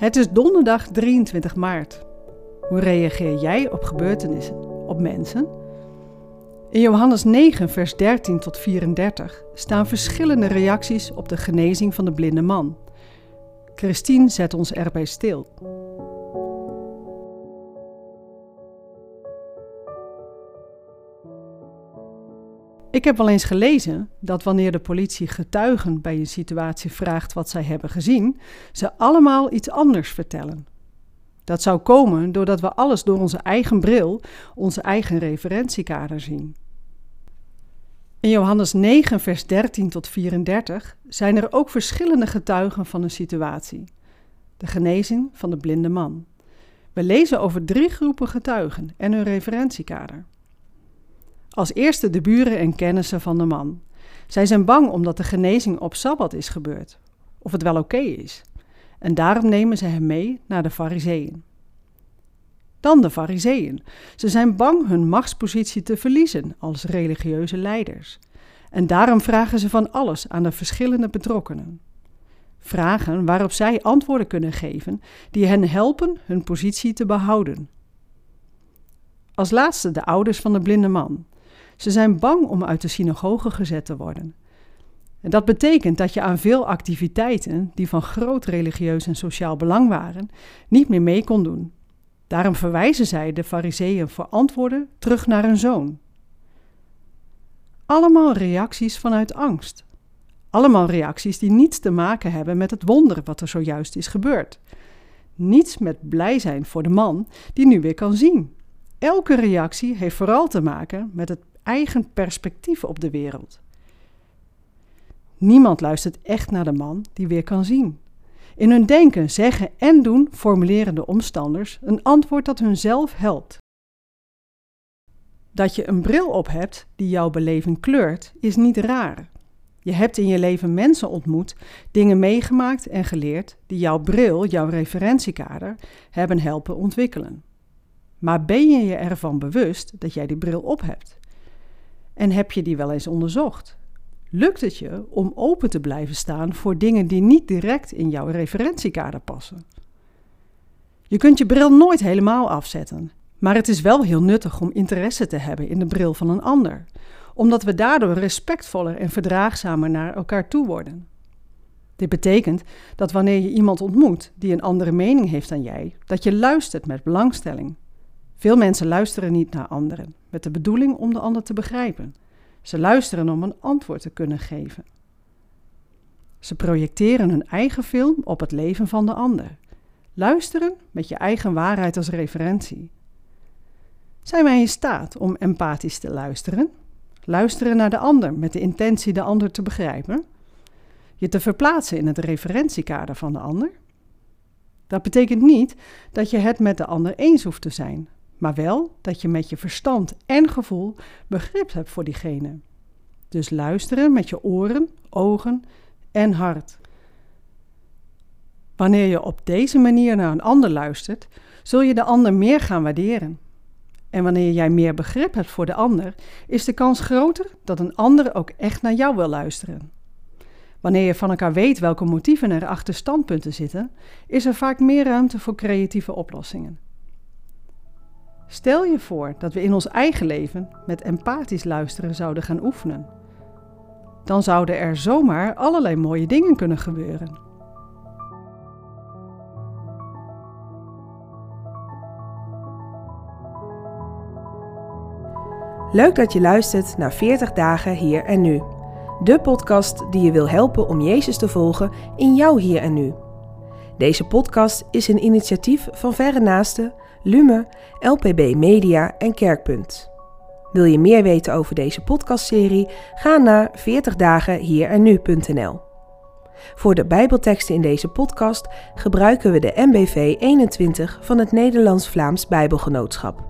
Het is donderdag 23 maart. Hoe reageer jij op gebeurtenissen, op mensen? In Johannes 9, vers 13 tot 34 staan verschillende reacties op de genezing van de blinde man. Christine zet ons erbij stil. Ik heb wel eens gelezen dat wanneer de politie getuigen bij een situatie vraagt wat zij hebben gezien, ze allemaal iets anders vertellen. Dat zou komen doordat we alles door onze eigen bril, onze eigen referentiekader zien. In Johannes 9, vers 13 tot 34 zijn er ook verschillende getuigen van een situatie. De genezing van de blinde man. We lezen over drie groepen getuigen en hun referentiekader. Als eerste de buren en kennissen van de man. Zij zijn bang omdat de genezing op sabbat is gebeurd, of het wel oké is. En daarom nemen ze hem mee naar de fariseeën. Dan de fariseeën. Ze zijn bang hun machtspositie te verliezen als religieuze leiders. En daarom vragen ze van alles aan de verschillende betrokkenen. Vragen waarop zij antwoorden kunnen geven die hen helpen hun positie te behouden. Als laatste de ouders van de blinde man. Ze zijn bang om uit de synagoge gezet te worden. En dat betekent dat je aan veel activiteiten, die van groot religieus en sociaal belang waren, niet meer mee kon doen. Daarom verwijzen zij de fariseeën voor antwoorden terug naar hun zoon. Allemaal reacties vanuit angst. Allemaal reacties die niets te maken hebben met het wonder wat er zojuist is gebeurd. Niets met blij zijn voor de man die nu weer kan zien. Elke reactie heeft vooral te maken met het eigen perspectief op de wereld. Niemand luistert echt naar de man die weer kan zien. In hun denken, zeggen en doen formuleren de omstanders een antwoord dat hunzelf helpt. Dat je een bril op hebt die jouw beleving kleurt, is niet raar. Je hebt in je leven mensen ontmoet, dingen meegemaakt en geleerd die jouw bril, jouw referentiekader, hebben helpen ontwikkelen. Maar ben je je ervan bewust dat jij die bril op hebt? En heb je die wel eens onderzocht? Lukt het je om open te blijven staan voor dingen die niet direct in jouw referentiekader passen? Je kunt je bril nooit helemaal afzetten, maar het is wel heel nuttig om interesse te hebben in de bril van een ander, omdat we daardoor respectvoller en verdraagzamer naar elkaar toe worden. Dit betekent dat wanneer je iemand ontmoet die een andere mening heeft dan jij, dat je luistert met belangstelling. Veel mensen luisteren niet naar anderen met de bedoeling om de ander te begrijpen. Ze luisteren om een antwoord te kunnen geven. Ze projecteren hun eigen film op het leven van de ander. Luisteren met je eigen waarheid als referentie. Zijn wij in staat om empathisch te luisteren? Luisteren naar de ander met de intentie de ander te begrijpen? Je te verplaatsen in het referentiekader van de ander? Dat betekent niet dat je het met de ander eens hoeft te zijn, maar wel dat je met je verstand en gevoel begrip hebt voor diegene. Dus luisteren met je oren, ogen en hart. Wanneer je op deze manier naar een ander luistert, zul je de ander meer gaan waarderen. En wanneer jij meer begrip hebt voor de ander, is de kans groter dat een ander ook echt naar jou wil luisteren. Wanneer je van elkaar weet welke motieven er achter standpunten zitten, is er vaak meer ruimte voor creatieve oplossingen. Stel je voor dat we in ons eigen leven met empathisch luisteren zouden gaan oefenen. Dan zouden er zomaar allerlei mooie dingen kunnen gebeuren. Leuk dat je luistert naar 40 dagen hier en nu. De podcast die je wil helpen om Jezus te volgen in jouw hier en nu. Deze podcast is een initiatief van Verre Naasten Lume, LPB Media en Kerkpunt. Wil je meer weten over deze podcastserie? Ga naar 40 dagen. Voor de Bijbelteksten in deze podcast gebruiken we de MBV 21 van het Nederlands-Vlaams Bijbelgenootschap.